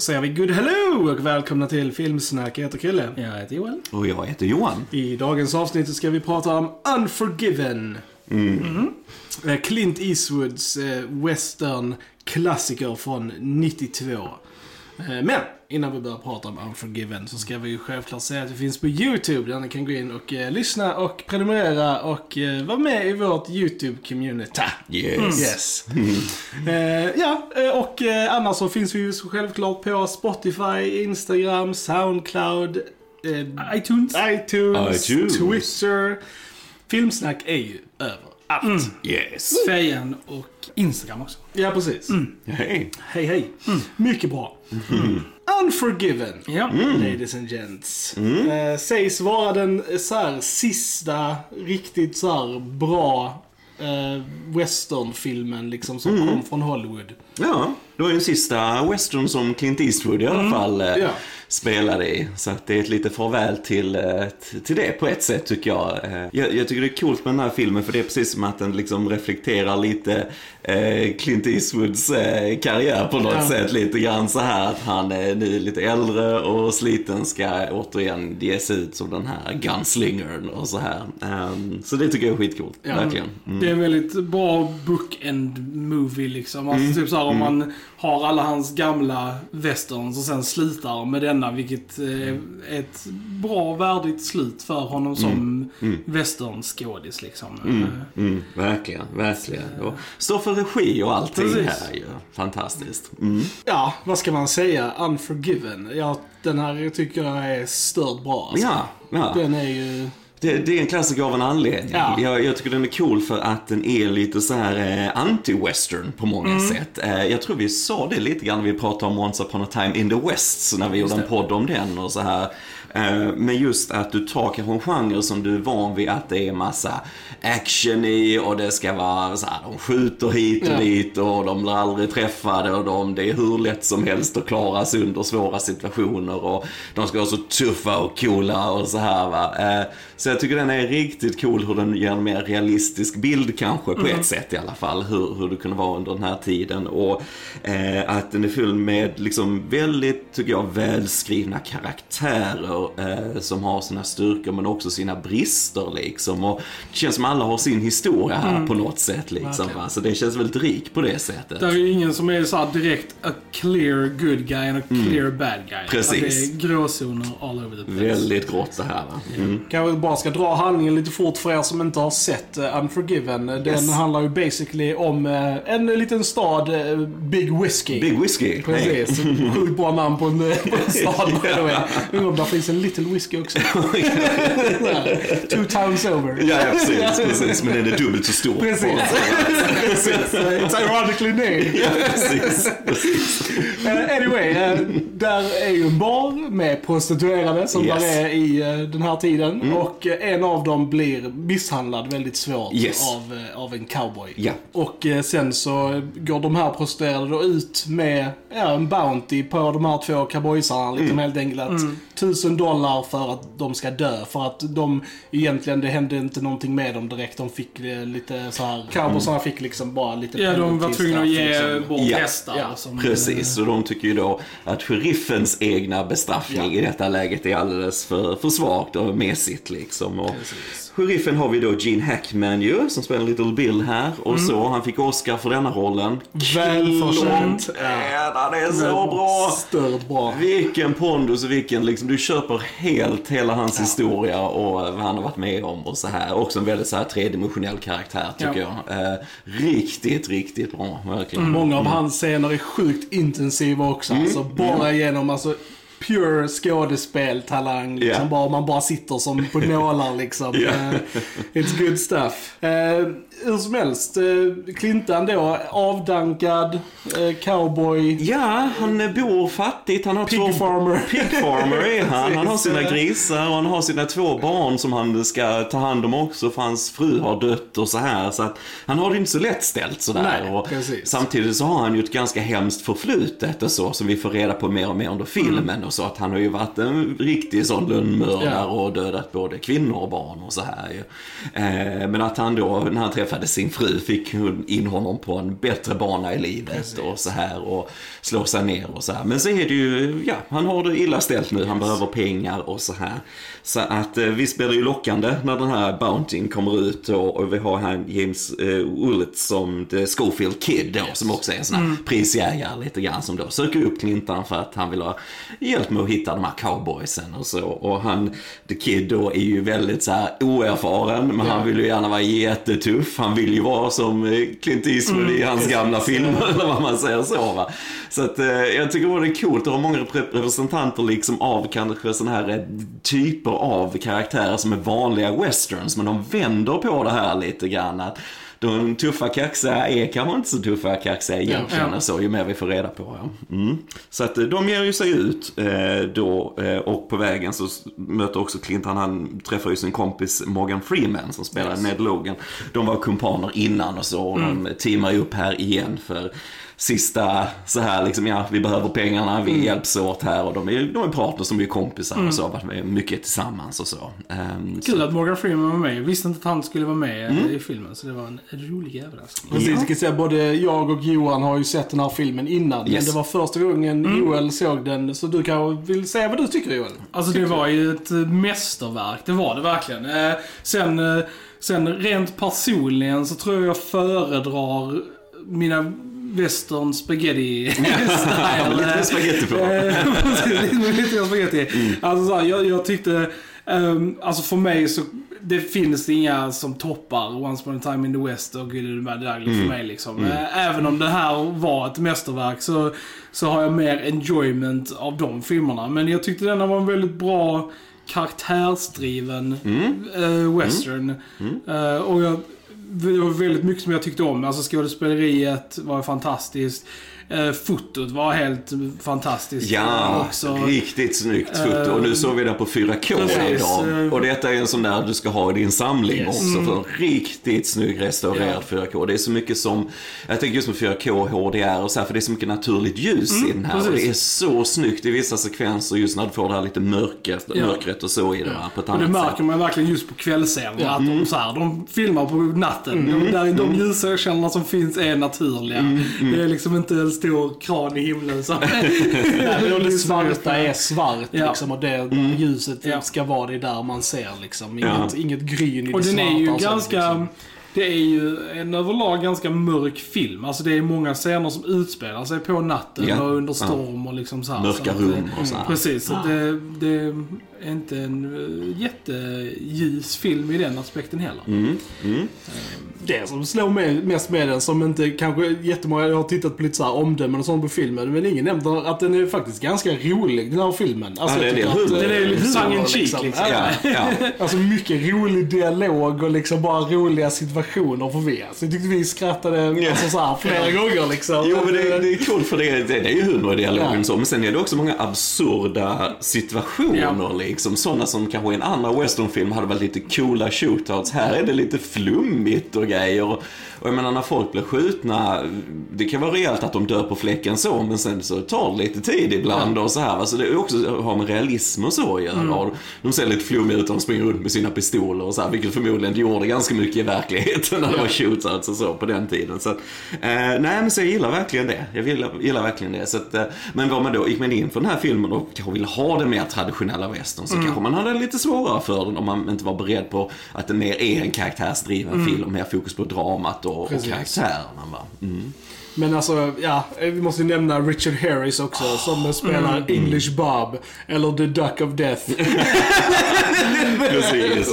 Då säger vi good hello och välkomna till Filmsnack. Jag heter Krille. Jag heter Joel. Och jag heter Johan. I dagens avsnitt ska vi prata om Unforgiven. Mm. Eh, Clint Eastwoods eh, western-klassiker från 92. Eh, Men innan vi börjar prata om Unforgiven så ska vi ju självklart säga att vi finns på YouTube där ni kan gå in och eh, lyssna och prenumerera och eh, vara med i vårt YouTube-community. Yes. Yes. Eh, ja, eh, och eh, annars så finns vi ju så självklart på Spotify, Instagram, Soundcloud, eh, iTunes. iTunes, iTunes. Twitter. Filmsnack är ju överallt. Yes. Fejan och Instagram också. Ja, precis. Hej. Hej, hej. Mycket bra. Unforgiven. Ja. Ladies and gents. Eh, sägs vara den eh, så här, sista riktigt så här, bra eh, westernfilmen liksom, som kom från Hollywood. Ja, det var ju den sista western som Clint Eastwood i alla fall eh, Ja. Spelade i. Så att det är ett lite farväl till, eh, till det på ett sätt tycker jag. Eh, jag. Jag tycker det är coolt med den här filmen för det är precis som att den liksom reflekterar lite eh, Clint Eastwoods eh, karriär på något Ja. sätt. Lite grann så här att han är nu lite äldre och sliten ska återigen ge sig ut som den här gunslingern och så här. Ehm, så det tycker jag är skitcoolt, Ja. verkligen. Mm. Det är en väldigt bra bookend movie liksom. Alltså typ såhär om man har alla hans gamla westerns och sen slutar med denna, vilket eh, är ett bra, värdigt slut för honom som westernskådis liksom. Eh, Mm, verkligen, verkligen. Och står för regi och allting Precis. här ju. Fantastiskt. Mm. Ja, vad ska man säga? Unforgiven. Ja, den här tycker jag är stört bra. Alltså. Ja, ja. Den är ju... Det, det är en klassiker av en anledning. Ja. Jag, jag tycker den är cool för att den är lite så här eh, anti-western på många Mm. sätt. Eh, jag tror vi sa det lite grann när vi pratade om Once upon a time in the West, när vi gjorde en podd om den och så här. Eh, men just att du tar kanske en genre som du är van vid att det är massa action i och det ska vara så här, de skjuter hit och Ja. dit och de blir aldrig träffade och de, det är hur lätt som helst att klara sig under svåra situationer och de ska vara så tuffa och coola och så här va. Eh, Så jag tycker den är riktigt cool hur den ger en mer realistisk bild kanske på ett sätt i alla fall. Hur, hur det kunde vara under den här tiden och eh, att den är full med liksom väldigt, tycker jag, välskrivna karaktärer eh, som har sina styrkor men också sina brister liksom. Och det känns som alla har sin historia här på något sätt liksom. Va? Så det känns väldigt rik på det sättet. Det är ju ingen som är så här direkt a clear good guy och a clear bad guy. Precis. Det är gråzoner all over the place. Väldigt grått det här va. Mm. Kanske bara ska dra handlingen lite fort för er som inte har sett uh, Unforgiven. Den Yes. handlar ju basically om eh, en liten stad, eh, Big Whiskey. Big Whiskey. Precis. Sjukt bra namn på en, eh, på en stad way. Undrar om där finns en Little Whiskey också. Two towns over. Ja, ja, precis, precis. Men den är dubbelt så stor. Precis. Precis. It's ironically named. Ja, precis. Eh, anyway, eh, där är ju en bar med prostituerade som Yes. där är i eh, den här tiden. Och eh, en av dem blir misshandlad väldigt svårt Yes. av, av en cowboy. Ja. Och sen så går de här prostituerade då ut med ja, en Bounty på de här två cowboysarna. Liksom helt enkelt att tusen dollar för att de ska dö. För att de egentligen, det hände inte någonting med dem direkt. De fick eh, lite så här, cowboysarna fick liksom bara lite Ja, de var tvungna att ge liksom. bort Ja. hästar. Ja, som, Precis, och de tycker ju då att sheriffens egna bestraffning Ja. i detta läget är alldeles för, för svagt och mesigt liksom. Och Precis. sheriffen har vi då Gene Hackman ju, som spelar Little Bill här. Och så, han fick Oscar för denna rollen. Välförtjänt. Ja, han är så bra! Stört bra. Vilken pondus och vilken, liksom, du köper helt hela hans historia och vad han har varit med om och så här. Också en väldigt så här tredimensionell karaktär tycker Ja. jag. Eh, riktigt, riktigt bra, verkligen. Många av hans scener är sjukt intensiva också. Mm. Alltså bara genom alltså, pure skådespeltalang. Liksom. Ja. Bara, man bara sitter som på nålar liksom. Ja. Eh, it's good stuff. Uh, hur som helst, uh, Clintan då, avdankad, eh, cowboy, Ja, han eh, bor fattigt. Han har pig två... farmer. Pig farmer är han. Han har sina grisar och han har sina två barn som han ska ta hand om också för hans fru har dött och så här. Så att han har det inte så lätt ställt sådär. Nej, och precis. samtidigt så har han ju ett ganska hemskt förflutet och så som vi får reda på mer och mer under filmen. Mm. och så att han har ju varit en riktig sån lönnmördare Ja. och dödat både kvinnor och barn och så här ju. Eh, men att han då, när han träffade sin fru, fick hon in honom på en bättre bana i livet och så här och slår sig ner och så här. Men så är det ju, ja, han har det illa ställt nu, han behöver pengar och så här. Så att eh, visst blir det ju lockande när den här Bountyn kommer ut och, och vi har här James eh, Willett som The Schofield Kid då, som också är en sån här prisjägare lite grann som då söker upp Clintan för att han vill ha hjälp med att hitta de här cowboysen och så. Och han, The Kid då är ju väldigt så här oerfaren, men han vill ju gärna vara jättetuff. Han vill ju vara som eh, Clint Eastwood i hans gamla filmer, eller vad man säger så va. Så att eh, jag tycker det är coolt att ha många repre- representanter liksom av kanske sådana här eh, typer av karaktärer som är vanliga westerns, men de vänder på det här lite grann. Att de tuffa kaxiga är kanske inte så tuffa kaxiga egentligen, Ja. så, ju mer vi får reda på. Ja. Mm. Så att eh, de ger ju sig ut eh, då eh, och på vägen så möter också Clinton, han träffar ju sin kompis Morgan Freeman som spelar Ned Logan. De var kumpaner innan och så, och de teamar ju upp här igen för sista så här liksom, ja vi behöver pengarna, vi hjälps åt här och de är, de är partners, de är kompisar och så, varit mycket tillsammans och så. Så Kul att Morgan Freeman var med. Jag visste inte att han skulle vara med Mm. i filmen, så det var en rolig överraskning. Precis, jag kan säga både jag och Johan har ju sett den här filmen innan. Men Yes. det var första gången Joel såg den. Så du kanske vill säga vad du tycker Joel? Alltså det var ju ett eh, mästerverk, det var det verkligen. Eh, sen, eh, sen rent personligen så tror jag jag föredrar mina western spaghetti style. Lite spaghetti på. Eh, lite lite spaghetti. Mm. Alltså så här, jag, jag tyckte, ehm, alltså för mig så det finns inga som toppar Once upon a time in the West och Bad Ugly Mm. för mig liksom. Eh, Även om det här var ett mästerverk så, så har jag mer enjoyment av de filmerna. Men jag tyckte denna var en väldigt bra karaktärsdriven Mm. eh, western. Eh, och jag, det var väldigt mycket som jag tyckte om. Alltså skådespeleriet var fantastiskt. Uh, fotot var helt fantastiskt. Ja, också. riktigt snyggt foto. Och nu såg vi det på 4K Precis, idag. eh. Och detta är en sån där du ska ha i din samling Yes. också. För en riktigt snygg restaurerad 4K. Det är så mycket som, jag tänker just med 4K, HDR och så här, för det är så mycket naturligt ljus i den här. Och det är så snyggt i vissa sekvenser just när du får det här lite mörkret, Ja. mörkret och så i det va, på ett Och det annat märker sätt. man verkligen just på kvällsscenerna. Att Mm. de, så här, de filmar på natten. De, där, de ljuskällorna som finns är naturliga. Mm, Det är liksom inte stor kran i himlen. Så. Nej, men det svarta är svart Ja. liksom. Och det Mm. ljuset Ja. ska vara det där man ser liksom. Inget, Ja. inget gryn i Och det den svarta. är ju ganska... liksom. Det är ju en överlag ganska mörk film. Alltså det är många scener som utspelar sig på natten Ja. och under storm och liksom så här. Mörka rum och så här. Precis, så det, det inte en eh, jätteljus film i den aspekten heller. Mm. Mm. Det som slår mig mest med den, som inte kanske jättemånga, jag har tittat på lite så här omdömen och sånt på filmen, men ingen nämnt att den är faktiskt ganska rolig, den här filmen. Alltså, Ja, det är jag det. att, eh, Den är ju lite tongue in cheek, liksom. Ja, ja. Alltså mycket rolig dialog och liksom bara roliga situationer för vi. Alltså jag tyckte vi skrattade alltså, så här, flera gånger liksom. Jo, men det, det är kul för det, det, det är ju humor i dialogen Ja. så. Men sen är det också många absurda situationer liksom. Sådana som kanske i en annan westernfilm hade varit lite coola shootouts. Här är det lite flummigt och grejer. Och, och jag menar när folk blir skjutna, det kan vara rejält att de dör på fläcken så, men sen så tar det lite tid ibland och så här. Alltså det också har med realism och så att göra. Och de ser lite flummiga ut och de springer runt med sina pistoler och så här, vilket förmodligen de gjorde ganska mycket i verkligheten när det var shootouts och så på den tiden. Så eh, nej, men så jag gillar verkligen det. Jag gillar, gillar verkligen det. Så att, eh, men vad man då gick man in för den här filmen och kanske ville ha det mer traditionella western så kanske man hade lite svårare för den om man inte var beredd på att det mer är en karaktärsdriven film, mer fokus på dramat och, och karaktärerna. Va? Mm. Men alltså, ja, vi måste ju nämna Richard Harris också som spelar English Bob, eller The Duck of Death. Precis.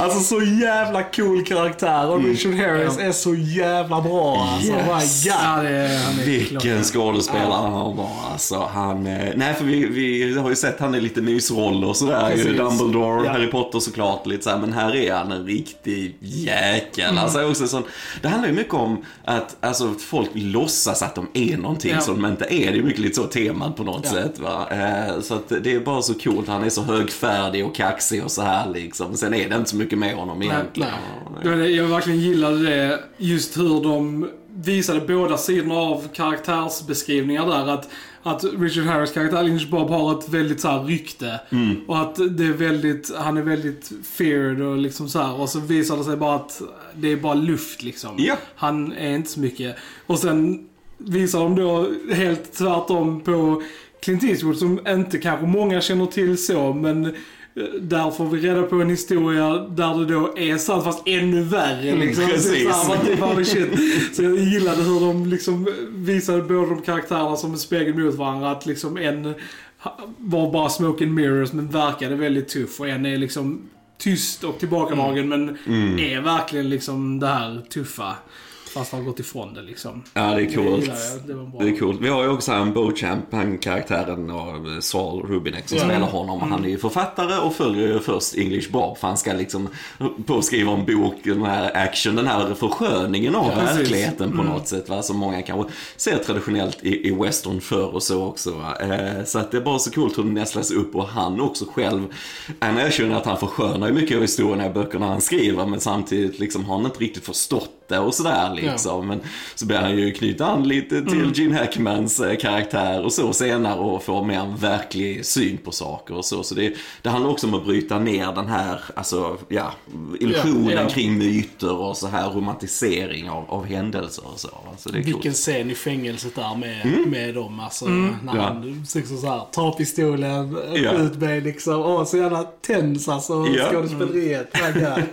Alltså så jävla cool karaktär och Richard Harris är så jävla bra alltså. Yes. My God. Ja, det är, han är Vilken skådespelare han var alltså. Han, eh, nej för vi, vi har ju sett han i lite mysroller och sådär. Ju Precis. Dumbledore, Ja. Harry Potter såklart lite såhär. Men här är han en riktig jäkel. Mm. Alltså också sån, det handlar ju mycket om att alltså, folk låtsas att de är någonting Ja. som de inte är. Det är mycket lite så temat på något sätt va. Eh, så att det är bara så coolt. Han är så högfärdig och kaxig och så här liksom. Sen är det inte så mycket med honom egentligen. Var det- Jag verkligen gillade det, just hur de visade båda sidorna av karaktärsbeskrivningar där. Att, att Richard Harris karaktär Lynch Bob har ett väldigt så här rykte. Och att det är väldigt, han är väldigt feared och liksom så här. Och så visar det sig bara att det är bara luft liksom. Ja. Han är inte så mycket. Och sen visar de då helt tvärtom på Clint Eastwood som inte kanske många känner till så, men där får vi reda på en historia där det då är sant fast ännu värre liksom. precis. Så, jag gillade hur de liksom visade båda de karaktärerna som en spegel mot varandra. Att liksom en var bara smoke and mirrors men verkade väldigt tuff och en är liksom tyst och tillbakadragen men är verkligen liksom det här tuffa. Fast har gått ifrån det liksom. Ja, det är coolt. Det bra. Det är coolt. Vi har ju också en Beauchamp, han karaktären och Saul Rubinek som spelar honom. Mm. Han är ju författare och följer ju först English Bob för han ska liksom påskriva en bok, den här action, den här försköningen av Ja. Mm. verkligheten på något sätt. Va? Som många kanske ser traditionellt i, i western förr och så också. Va? Eh, så att det är bara så coolt hur det nästlas upp och han också själv, han erkänner att han förskönar ju mycket av historien i böckerna han skriver men samtidigt liksom har han inte riktigt förstått det och sådär liksom. Men så börjar han ju knyta an lite till Mm. Gene Hackmans eh, karaktär och så senare och få mer en verklig syn på saker och så. Så det, det handlar också om att bryta ner den här, alltså, ja, illusionen Ja, ja. kring myter och så här romantisering av, av händelser och så. Så det är Vilken coolt. scen i fängelset där med, med dem alltså. När Ja. han liksom så här, tar pistolen, Ja. ut mig liksom. Åh, så jävla tens alltså. Ja. Skådespeleriet. God.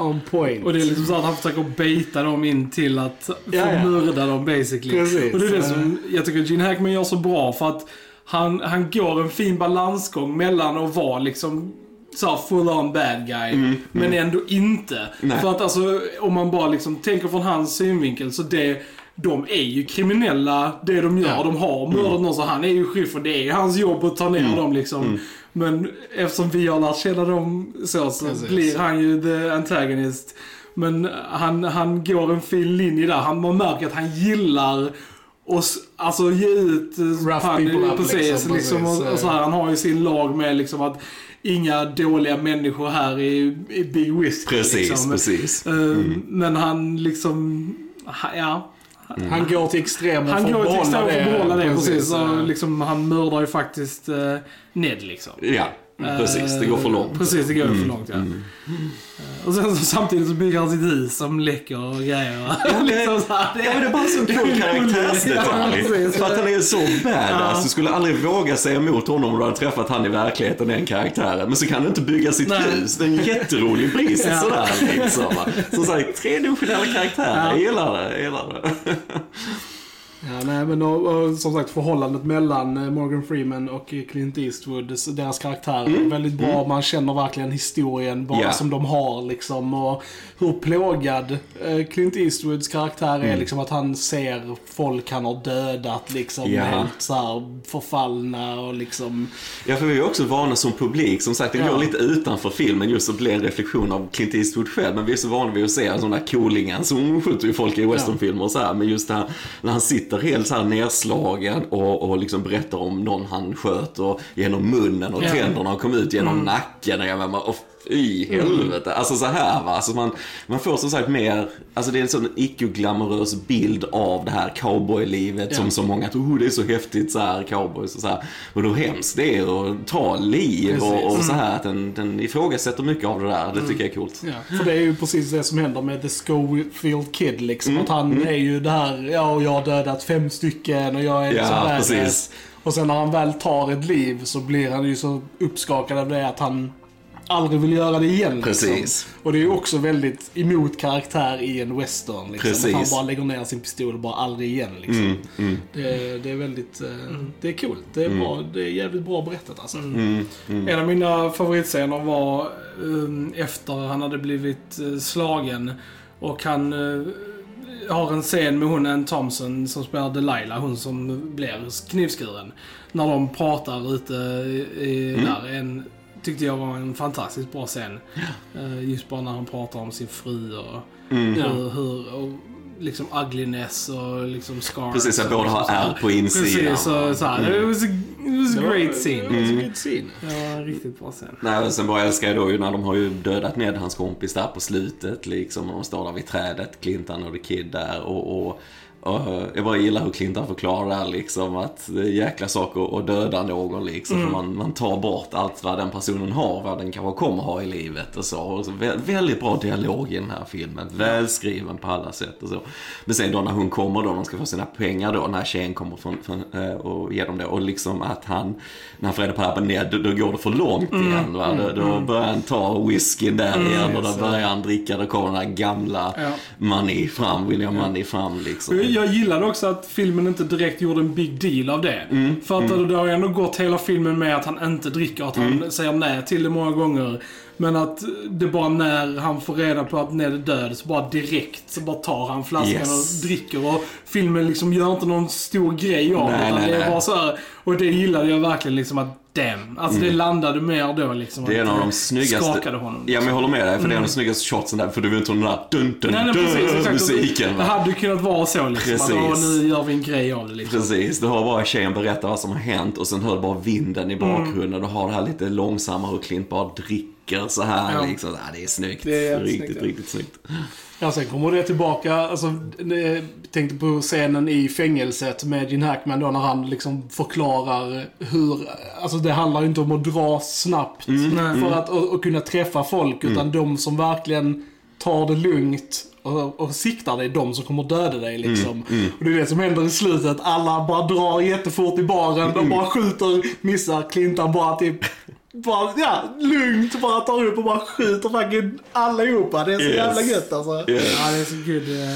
On point. Och det är liksom så att han försöker baita dem in till att få Ja, ja. mörda dem basically. Precis. Och det är det som jag tycker Gene Hackman gör så bra för att han, han går en fin balansgång mellan att vara liksom så full on bad guy, men ändå inte. Mm, Nej. För att alltså, om man bara liksom tänker från hans synvinkel så det de är ju kriminella, det de gör. Ja. De har Mm. mördat någon så han är ju sheriff och det är ju hans jobb att ta ner dem liksom. Mm. Men eftersom vi har lärt känna dem så, så Precis. blir han ju the antagonist. Men han, han går en fin linje där. Han, man märker att han gillar att s- alltså, ge ut eh, Rough han- people up, precis, liksom, liksom, precis. och, och så här, Han har ju sin lag med liksom att inga dåliga människor här i, i Big Whisky. Precis, liksom. precis. Eh, Men han liksom, ja. Han går till extremer Han för går att till extrem behålla för det. att behålla det. Precis, Precis, och liksom, han mördar ju faktiskt uh, Ned liksom. Ja, precis. Det går för långt. Eh, Precis, det går för långt ja. Eh, Och sen så, samtidigt så bygger han sitt hus som läcker och grejer. liksom så här, Ja men det är bara en sån cool Ja, karaktärsdetalj. För att han är så badass. Ja. Du skulle aldrig våga säga emot honom om du hade träffat han i verkligheten, den karaktären. Men så kan du inte bygga sitt Nej. hus. Det är en jätterolig pris Ja. sådär liksom. Som sagt, tredimensionella karaktärer. Jag gillar det, jag gillar det. Ja, nej, men och, och, som sagt förhållandet mellan eh, Morgan Freeman och eh, Clint Eastwood, deras karaktärer, är väldigt bra. Man känner verkligen historien bara Ja. som de har liksom. Och hur plågad eh, Clint Eastwoods karaktär är liksom att han ser folk han har dödat liksom. Ja. Helt så här förfallna och liksom. Ja, för vi är också vana som publik. Som sagt, det går Ja. lite utanför filmen just att bli en reflektion av Clint Eastwood själv. Men vi är så vana vid att se sån där coolingen som skjuter ju folk i westernfilmer och så här. Men just det här när han sitter helt så här nedslagen och, och liksom berättar om någon han sköt och genom munnen och tänderna och kom ut genom Mm. nacken. Och jag bara, och fy helvete. Alltså så här va. Alltså man, man får som sagt mer, alltså det är en sån icke-glamorös bild av det här cowboylivet Ja. som så många att oh, det är så häftigt så här cowboys och så här. Och hur hemskt det är att ta liv och, och så här. Att den, den ifrågasätter mycket av det där. Det tycker jag är coolt. Ja, för det är ju precis det som händer med The Schofield Kid liksom. Mm, Att han är ju det här, ja och jag har dödat fem stycken och jag är Ja, så badass. precis. Och sen när han väl tar ett liv så blir han ju så uppskakad av det att han aldrig vill göra det igen. Precis. Liksom. Och det är ju också väldigt emot karaktär i en western. Liksom. Precis. Att han bara lägger ner sin pistol och bara aldrig igen. Liksom. Mm, mm, Det, det är väldigt, eh, det är coolt. Det är, bra, det är jävligt bra berättat alltså. mm, mm. En av mina favoritscener var um, efter han hade blivit eh, slagen och han eh, har en scen med hon Ann Thompson som spelar Delilah, hon som blir knivskuren. När de pratar ute i, i Mm. där. En, tyckte jag var en fantastiskt bra scen. Eh, just bara när han pratar om sin fru och Mm. Hur, hur och liksom ugliness och liksom scars. Precis, att båda har ärr på insidan. Precis, så, så här. It was a, it was a great scene. Det var Mm. en scene. Det var en riktigt bra scen. Nej, och sen bara älskar jag då ju när de har ju dödat Ned, hans kompis där på slutet liksom. Och de står där vid trädet, Clintan och The Kid där och, och och jag bara gillar hur Clintan förklarar liksom att det är jäkla saker att döda någon liksom. För man, man tar bort allt vad den personen har, vad den kanske kommer ha i livet och så. Och så vä- väldigt bra dialog i den här filmen. Välskriven på alla sätt och så. Men sen då när hon kommer då, de ska få sina pengar då, när tjejen kommer från, från, eh, och ger dem det. Och liksom att han, när han får det här med Ned, då, då går det för långt igen va. Då, då börjar han ta whiskyn där igen och då börjar han dricka, då kommer den här gamla Ja. Money fram, William Money fram liksom. Jag gillade också att filmen inte direkt gjorde en big deal av det. Mm, För att det har ju ändå gått hela filmen med att han inte dricker, att han Mm. säger nej till det många gånger. Men att det bara när han får reda på att Ned är död så bara direkt så bara tar han flaskan Yes. och dricker. Och filmen liksom gör inte någon stor grej av det. Nej, utan nej, det är nej. bara så här, Och det gillade jag verkligen liksom att damn. Alltså det landade mer då liksom. Mm. Det är en av de snyggaste... Skakade honom. Ja, men jag håller med dig. För det är en av de snyggaste shotsen där. För du vet inte om den där dun dun Nej, nej, dun precis, exakt. musiken. Det hade kunnat vara så liksom. Precis. Att, "Åh, nu gör vi en grej av det liksom. Precis, du hör bara tjejen berätta vad som har hänt och sen hör du bara vinden i bakgrunden. Du har det här lite långsamma hur Clint bara dricker så här Ja. liksom. Ja, det är snyggt. Det är riktigt, snyggt, ja. riktigt snyggt. Ja, sen kommer det tillbaka. Alltså, jag tänkte på scenen i fängelset med Gene Hackman då när han liksom förklarar hur... Alltså det handlar ju inte om att dra snabbt Nej. för att och, och kunna träffa folk. Utan de som verkligen tar det lugnt och, och siktar dig, de som kommer döda dig liksom. Och det är det som händer i slutet. Alla bara drar jättefort i baren. De bara skjuter, missar. Clintan bara typ... Bara, ja, lugnt bara tar upp och bara skjuter fucking allihopa. Det är så Yes. jävla gött alltså. Yes. Ja, det är så good.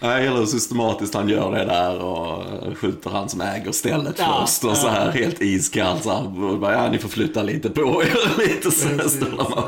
Jag gillar hur systematiskt han gör det där och skjuter han som äger stället Ja, först och så här helt iskallt så här, bara, ja ni får flytta lite på er lite så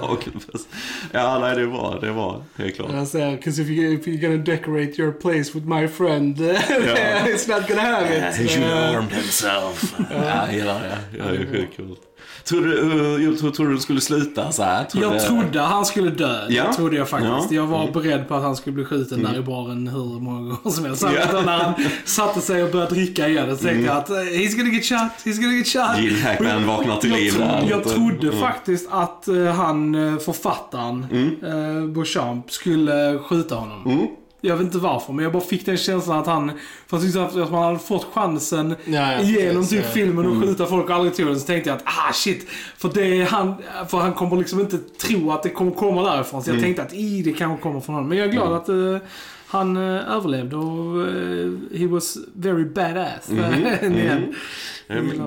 haken fast. Ja nej det bra, det bra, helt klart. Jag säger, 'cause if, you, if you're gonna decorate your place with my friend, it's not gonna have it. Uh, himself. ja, jag gillar det. Ja, det är sjukt coolt. Tror du, jag tror, tror du det skulle sluta så här? Tror Jag du- trodde han skulle dö. Ja. Det trodde jag faktiskt. Ja. Mm. Jag var beredd på att han skulle bli skjuten där i baren hur många gånger som helst. Särskilt Ja. när han satte sig och började dricka igen. Så tänkte jag att eh, he's gonna get shot, he's gonna get shot. Gene Hackman vaknar till jag, liv tro, där. jag trodde Mm. faktiskt att eh, han, eh, författaren, Mm. eh, Beauchamp, skulle skjuta honom. Jag vet inte varför, men jag bara fick den känslan att han... För att att man hade fått chansen Ja, ja, genom typ filmen och skjuta folk och aldrig tog den. Så tänkte jag att ah shit. För det är han... För han kommer liksom inte tro att det kommer komma därifrån. Så jag tänkte att i det kanske kommer från honom. Men jag är glad att eh, han eh, överlevde och eh, he was very badass. igen. Mm,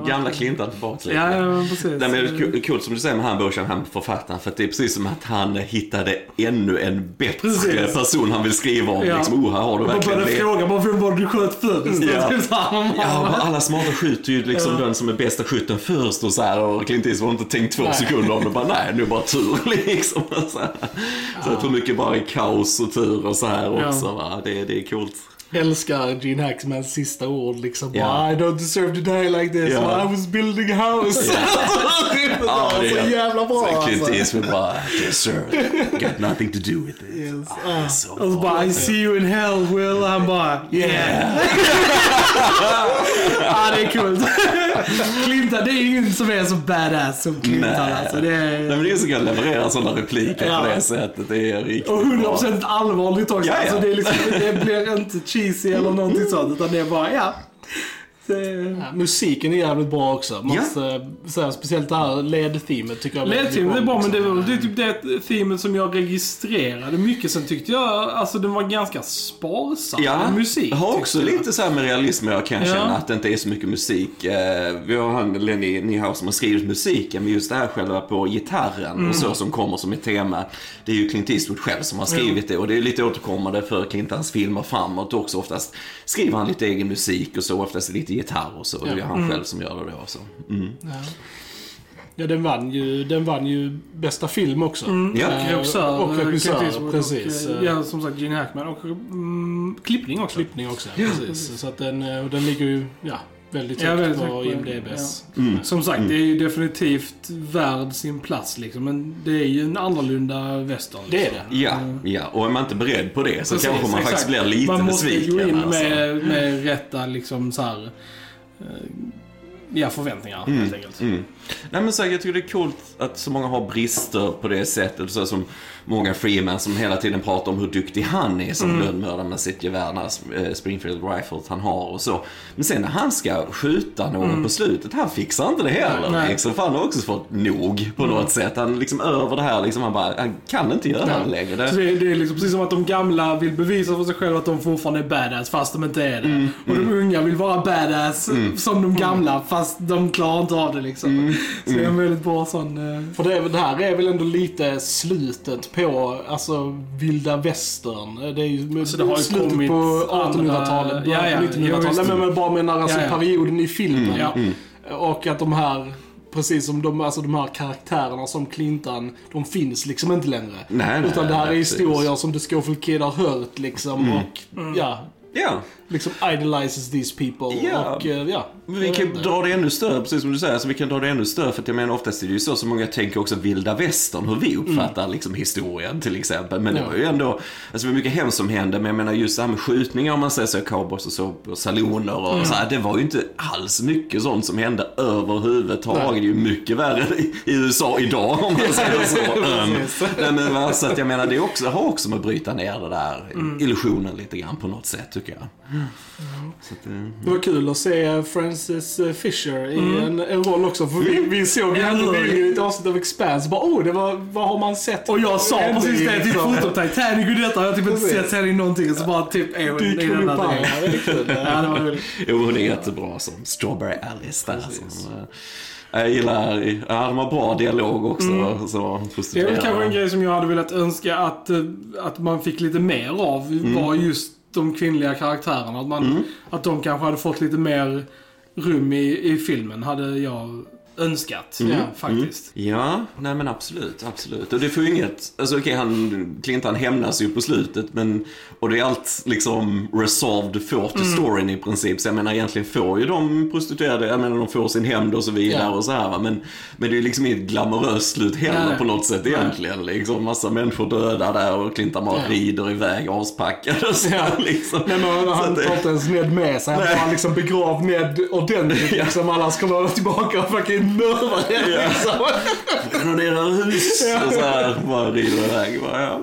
Gamla Clintan tillbaka lite. Ja, ja, precis. Nej, men det är kul som du säger med han Borshan, han författaren. För att det är precis som att han hittade ännu en bättre Precis. person han vill skriva om. Ja. Liksom, oh, här har du Jag verkligen började fråga bara vem var det du sköt först? Ja. Man Ja, alla smarta skjuter ju liksom den som är bästa skytten först och så här och Clint Eastwood har inte tänkt två Nej. sekunder om det. Bara nej, nu bara tur liksom. Så, här. så jag tror mycket bara är kaos och tur och så här Ja. också. Va? Det, det är coolt. Älskar Gene Hackmans sista ord liksom. Bara, I don't deserve to die like this. Ja. I was building a house. Ja, det är så jävla bra så Clint alltså. Eastwood bara, deserve Got nothing to do with it. Yes. Ah, Ah. så Och så bara I see you in hell Will. Han bara yeah. ja det är coolt. Clintan, det är ingen som är så badass som Clintan Nej. alltså. Det Nej, är... men det är så att leverera sådana repliker Ja. på det sättet. Det är riktigt Och bra. 100% allvarligt också. Ja, ja. Alltså, det, är liksom, det blir inte cheesy eller någonting sånt. Utan det är bara ja. Det... Ja, musiken är jävligt bra också. Måste säga, speciellt det här LED-teamet tycker jag Ledteamet är bra men det är, liksom. väl- det är typ det teamet som jag registrerade mycket. Sen tyckte jag alltså den var ganska sparsam Ja, musik. jag har också jag. lite så här med realism jag kan Ja. känna att det inte är så mycket musik. Eh, vi har han Lenny Niehaus som har skrivit musiken, men just det här själva på gitarren Mm. och så som kommer som ett tema. Det är ju Clint Eastwood själv som har skrivit det och det är lite återkommande för Clintans filmer framåt också. Oftast skriver han lite egen musik och så, oftast lite gitarr och så. Det är han Mm. själv som gör det då. Så. Mm. Ja, den vann ju, den vann ju bästa film också. Ja. Eh, Regissör. Och regissör, Clint Eastwood precis. Och, Eh, eh, ja, som sagt Gene Hackman. Och mm, klippning också. Klippning också, precis. Så att den, eh, och den ligger ju, ja, Väldigt Ja, högt väldigt på högt på- IMDBs. Som sagt, det är ju definitivt värd sin plats liksom. Men det är ju en annorlunda western. Det är liksom. det. Ja, ja, och är man inte beredd på det så Precis, kanske man exakt. faktiskt blir lite Man måste besviken. gå in alltså. med, med rätta liksom så här, eh, ja, förväntningar helt enkelt. Mm. Nej men så här, jag tycker det är coolt att så många har brister på det sättet. Så som Morgan Freeman som hela tiden pratar om hur duktig han är som lönnmördare med sitt gevär, den här, eh, Springfield Rifle han har och så. Men sen när han ska skjuta någon på slutet, han fixar inte det heller. Nej. Liksom, för han har också fått nog på något sätt. Han liksom över det här, liksom, han, bara, han kan inte göra det längre. Det, det, det är liksom precis som att de gamla vill bevisa för sig själva att de fortfarande är badass fast de inte är det. Mm, och de unga vill vara badass som de gamla fast de klarar inte av det liksom. Mm, Så det är en väldigt bra sån... eh, För det, är- det här är väl ändå lite slutet på alltså, vilda västern. Det är ju Så det har ju slutet kommit på andra- 1800-talet, Ja, ja, på jo, 1900-talet. visst. Nej, men jag bara menar alltså Ja, ja. perioden i filmen. Ja. Och att de här, precis som de, alltså de här karaktärerna som Clintan, de finns liksom inte längre. Nej, nej, Utan det här är nej, precis. historier som The Scofield Kid har hört liksom. Och ja, ja. liksom idolizes these people. Ja. Och eh, ja. Vi kan dra det ännu större, precis som du säger. Så vi kan dra det ännu större, för att jag menar oftast är det ju så som många tänker också vilda västern, hur vi uppfattar liksom historien till exempel. Men det Ja. var ju ändå, alltså det var mycket hemskt som hände, men jag menar just det här med skjutningar om man säger så, cowboys och så, på saloner och så här, det var ju inte alls mycket sånt som hände överhuvudtaget. Nej. Det är ju mycket värre i, i USA idag om man säger så. Precis. nej, men så att jag menar, det också, har också med att bryta ner det där illusionen lite grann på något sätt tycker jag. Så att, eh, Det var kul att se Frances eh, Fisher i en, en roll också. För vi, vi såg det det. nyligen i ett avsnitt av Expanse. Bara, oh, det var, vad har man sett? Och jag sa precis det, typ fotot Titanic och detta. Jag har typ inte sett henne i någonting. Så bara typ är hon i den där det är kul. Ja, det var väldigt... Jo, hon är jättebra som Strawberry Alice där. Som, eh, jag gillar, ja de har bra dialog också. Så, Det är kanske en grej som jag hade velat önska att, eh, att man fick lite mer av. Var just de kvinnliga karaktärerna. Att, man, att de kanske hade fått lite mer rum i, i filmen. Hade jag önskat. Ja, faktiskt. Ja, nej men absolut, absolut. Och det får ju inget, alltså okej han, Clintan hämnas ju på slutet men, och det är allt liksom resolved får till storyn i princip. Så jag menar egentligen får ju de prostituerade, jag menar de får sin hämnd och så vidare Ja. och så här va. Men, men det är ju liksom inget glamoröst slut heller Nej. på något sätt egentligen. Liksom massa människor döda där och Clintan bara Ja. rider iväg aspackad och så Ja. liksom. Nej, men han tar inte ens Ned med sig. Han Nej. bara liksom begrav Ned ordentligt. Liksom. Annars kommer han tillbaka och fucking mörda henne. Ja. Liksom. Renoverar hus och så här bara rider iväg. Bara, ja.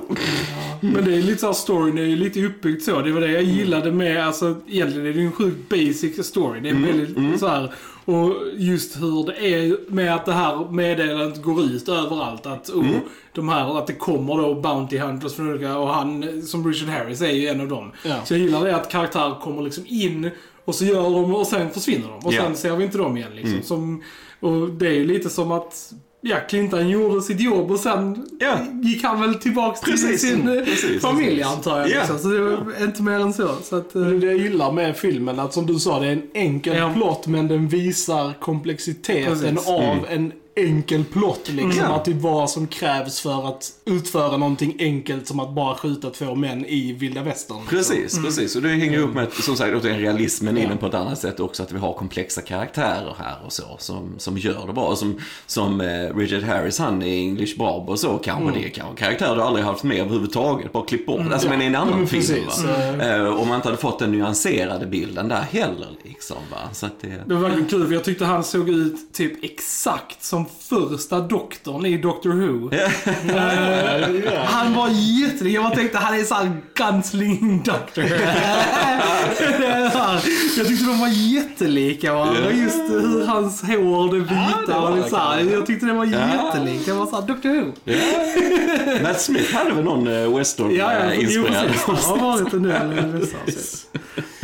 Men det är lite så här, storyn är ju lite uppbyggd så. Det var det jag gillade med, alltså egentligen är det ju en sjukt basic story. Det är väldigt så här. Och just hur det är med att det här meddelandet går ut överallt. Att, oh, de här, att det kommer då Bounty Hunters från olika, och han som Richard Harris är ju en av dem. Ja. Så jag gillar det att karaktärer kommer liksom in och så gör de och sen försvinner de. Och Ja. sen ser vi inte dem igen liksom. Som, och det är ju lite som att Ja, Clinton gjorde sitt jobb och sen Ja. gick han väl tillbaks till Precis. sin eh, Precis, familj precis. antar jag. Ja. Liksom. Så det var inte mer än så. så att, eh, Det är det jag gillar med filmen, att som du sa, det är en enkel Ja. plott men den visar komplexiteten Precis. av en enkel plott. Liksom. Ja. Att det är vad som krävs för att utföra någonting enkelt som att bara skjuta två män i vilda västern. Precis, precis. Och det hänger ihop med, som sagt, återigen realismen in på ett annat sätt också. Att vi har komplexa karaktärer här och så, som, som gör det bra. Som, som eh, Richard Harris, han i English Bob och så, kanske det är kanske karaktärer du aldrig haft med överhuvudtaget. Bara klipp bort. Alltså, men i en Ja, annan men film. Eh, Om man inte hade fått den nyanserade bilden där heller. Liksom, va? Så att det... det var verkligen kul för jag tyckte han såg ut typ exakt som första doktorn i Doctor Who. Eh, han var jättelik. Jag bara tänkte han är såhär gunsling doctor. Jag tyckte de var jättelika varandra. Just hur hans hår, det vita och det det så här, kanske. Jag tyckte det var jättelikt. Jag var såhär, Doctor Who. Matt Smith hade väl någon eh, Ja, ja, western-inspirerad precis. Han har varit en del. Ja,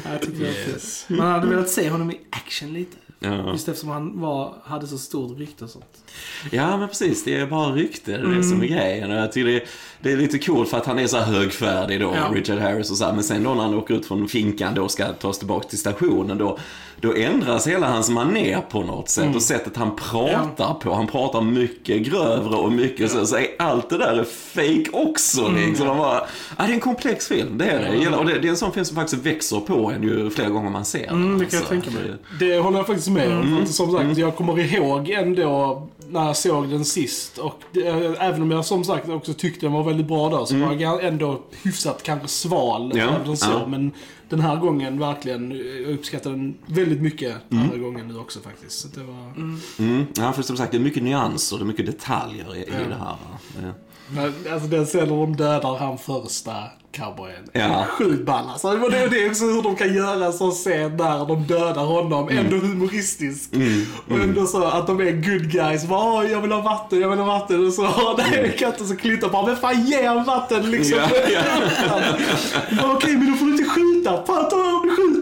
Jag var kul. Man hade velat se honom i action lite. Ja. Just eftersom han var, hade så stort rykte och sånt. Ja, men precis. Det är bara rykte. Det är Mm. som är grejen. Och jag tycker det, det är lite coolt för att han är så högfärdig då, Ja. Richard Harris och så här. Men sen då när han åker ut från finkan då ska tas tillbaka till stationen då, då ändras hela hans manér på något sätt Mm. och sättet han pratar på. Han pratar mycket grövre och mycket så, så är allt det där är fake också. Mm. Liksom. Man bara, ja, det är en komplex film, det är det. Jag gillar- Och det, det är en sån film som faktiskt växer på en ju flera gånger man ser den. Mm, det kan jag alltså. tänka mig. Det håller jag faktiskt med om. Mm. Som sagt, jag kommer ihåg ändå när jag såg den sist. Och det, även om jag som sagt också tyckte den var väldigt bra då, så var jag ändå hyfsat kanske sval Mm. Ja, den så. ja. Men den här gången verkligen, jag uppskattar den väldigt mycket den här gången nu också faktiskt. Så det var... Mm. Ja, för som sagt, det är mycket nyanser, det är mycket detaljer i, i det här. va. Det- Men, alltså den scenen de dödar han första cowboyen. Ja. Sjukt ball alltså. Det är det är också hur de kan göra en sån scen där de dödar honom. Mm. Ändå humoristisk. Och ändå så att de är good guys. Bara, "Åh, jag vill ha vatten, jag vill ha vatten. Och så nej, katten så klittar bara, men fan ge han vatten liksom. Ja, ja. Okej, men du får inte skjuta. Fan ta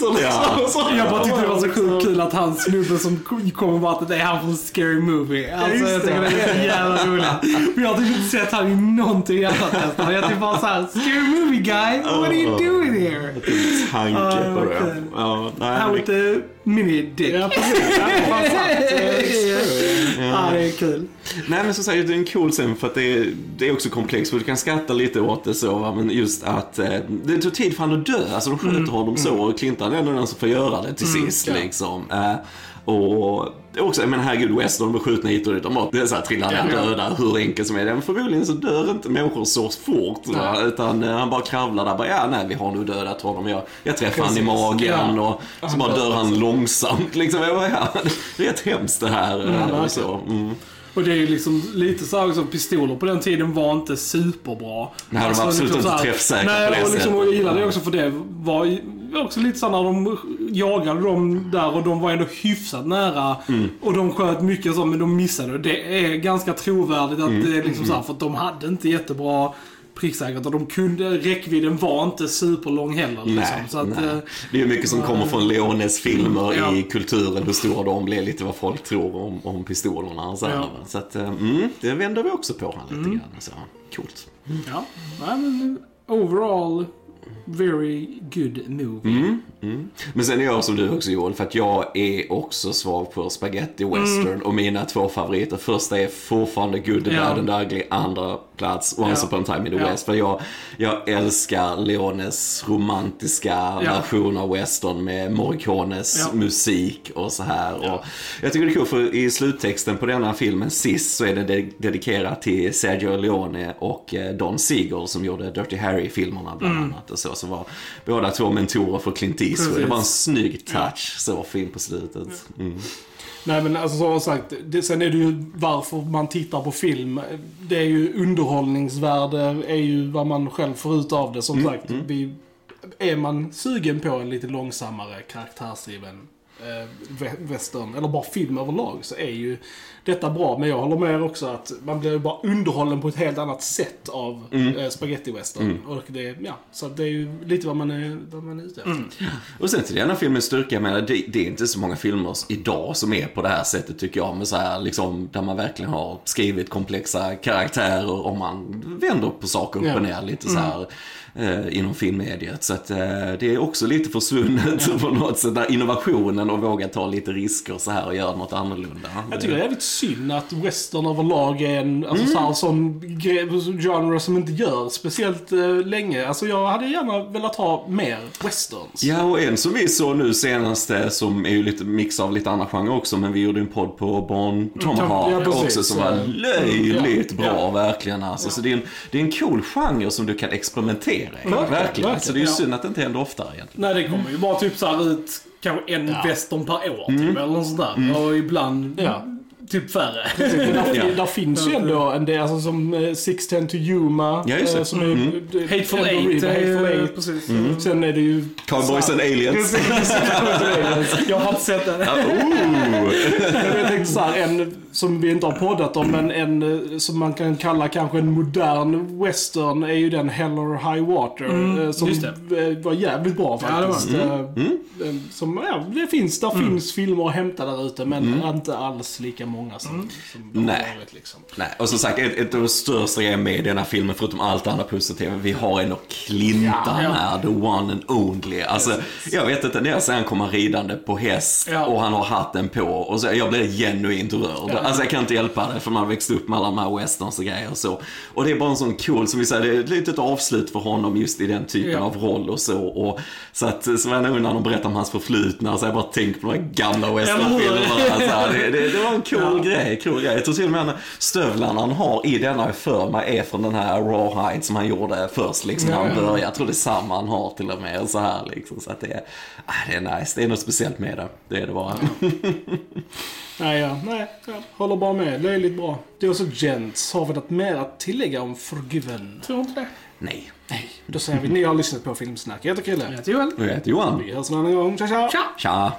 skjuter liksom. Ja. Och så, Jag bara tyckte det var så sjukt kul att han snubben som kommer bara att det är han från Scary Movie. Alltså jag tycker det. det är så jävla roligt. Men jag har typ inte sett han i någonting annat nästan. Jag typ bara såhär, Scary Movie guy, what are you doing here? Tanke på det. Ja, nej, How men with the mini dick. Ja, precis. Ja, fan. Ja, det är kul. Nej men som sagt, det är en cool scen för att det är, det är också komplext. För du kan skratta lite åt det så, va, men just att eh, det tog tid för honom att dö. Alltså de skjuter honom så och Clinton är ändå den som får göra det till sist ja. liksom. Eh, och också, menar herregud, West, de blir skjutna hit och dit. De bara, så här, trillar ner Ja. döda, hur enkelt som är det. Men förmodligen så dör inte människor så fort. Va? Utan eh, han bara kravlar där, bara, ja nej vi har nu dödat honom. Jag, jag träffar han i magen Ja. och så bara dör han långsamt. Liksom. Jag bara, ja, det är rätt hemskt det här. eh, verkligen. och så. Mm. Och det är ju liksom lite så här också, pistoler på den tiden var inte superbra. Nej, de var absolut inte så här- träffsäkra Nej, på det och liksom, sättet. och jag gillar det också för det var också lite så när de jagade dem där och de var ändå hyfsat nära. Mm. Och de sköt mycket så, men de missade. Det är ganska trovärdigt att Mm. det är liksom så här, för att de hade inte jättebra pricksäkerhet och de kunde, räckvidden var inte superlång heller. Liksom. Nej, så att, nej. eh, Det är ju mycket som kommer från Leones filmer Ja. i kulturen, hur stora de blir, lite vad folk tror om, om pistolerna så, här, Ja. så att, eh, mm, det vänder vi också på han lite grann. Så, coolt. ja. Nej, men overall, very good movie. Mm, mm. Men sen är jag som du också Joel, för att jag är också svag på spaghetti western och mina två favoriter. Första är fortfarande Good, Ja. Bad and Ugly, andra plats Once Ja. upon a time in the Ja. West. För jag, jag älskar Leones romantiska Ja. version av western med Morricones Ja. musik och så här. Och jag tycker det är kul för i sluttexten på denna filmen sist så är det de- dedikerat till Sergio Leone och eh, Don Siegel som gjorde Dirty Harry-filmerna bland annat. Och så, så var båda två mentorer för Clint Eastwood. Precis. Det var en snygg touch så fin på slutet. Mm. Nej men alltså som sagt, det, sen är det ju varför man tittar på film. Det är ju underhållningsvärde, är ju vad man själv får ut av det. Som sagt, vi, är man sugen på en lite långsammare karaktärsdriven ve- western, eller bara film överlag, så är ju detta bra. Men jag håller med er också att man blir ju bara underhållen på ett helt annat sätt av eh, spaghetti western. Och det, ja, så det är ju lite vad man är, vad man är ute efter. Och sen till denna filmens styrka, jag menar, det, det är inte så många filmer idag som är på det här sättet tycker jag. Med så här, liksom, där man verkligen har skrivit komplexa karaktärer och man vänder på saker upp och ner lite så här. Eh, inom filmmediet. Så att eh, det är också lite försvunnet på något sätt. Där innovationen och våga ta lite risker så här och göra något annorlunda. Jag tycker det är jävligt synd att western överlag är en alltså, så här, sån gre- genre som inte gör speciellt eh, länge. Alltså jag hade gärna velat ha mer westerns. Ja, och en som vi såg nu senaste som är ju lite mix av lite andra genrer också, men vi gjorde en podd på Barn Tomahawk ja, precis. också som var löjligt ja, bra, verkligen alltså. Så det är, en, det är en cool genre som du kan experimentera i. Verkligen. verkligen, Så det är ju ja. synd att det inte händer oftare egentligen. Nej, det kommer ju bara typ så här ut kanske en Ja. western per år typ, eller något sånt där. Och ibland Ja. Typ färre. Ja. där finns ju ändå en del, alltså som eh, 610 to Yuma. Ja, just det. eh, Som är, Mm. det- Hateful Eight. är Hateful Eight. Precis. Sen är det ju... Cowboys and aliens. Jag har inte sett den. Ooh. Jag tänkte så här, en som vi inte har poddat om, men en eh, som man kan kalla kanske en modern western är ju den Hell or High Water. eh, som eh, var jävligt bra Ja, det var faktiskt. Eh, eh, Som, ja, det finns, där finns filmer att hämta där ute, men inte alls lika många som, som det har Nej. varit liksom. Nej, och som sagt, ett, ett av de största grejerna med denna filmen, förutom allt andra positiva, vi har ändå Clintan Ja. här, the one and only. Alltså, jag vet inte, när jag ser han komma ridande på häst Ja. och han har hatten på, och så, jag blir genuint rörd. Alltså jag kan inte hjälpa det, för man har växt upp med alla de här westerns och grejer och så. Och det är bara en sån cool, som vi säger, det är ett litet avslut för honom just i den typen Ja. av roll och så. Och, så att, så var jag när de berättar om hans förflutna, så jag bara tänker på de här gamla westernfilmerna. Alltså, det, det, det var en cool grej, cool grej. Jag tror till och med att stövlarna han har i denna är för mig är från den här rawhide som han gjorde först liksom när han började. Jag tror det är samma han har till och med och så här liksom. Så att det är, ah, det är nice, det är något speciellt med det. Det är det bara. Nej, ja, nej, jag håller bara med. Löjligt bra. Det är också Gents. Har vi något mer att tillägga om Forgiven? Tror inte det. Nej. Nej. Då säger vi, ni har lyssnat på Filmsnack. Jag heter Chrille. Jag heter Joel. Jag heter Johan. Vi hörs en annan gång. Tja, tja! Tja! Tja.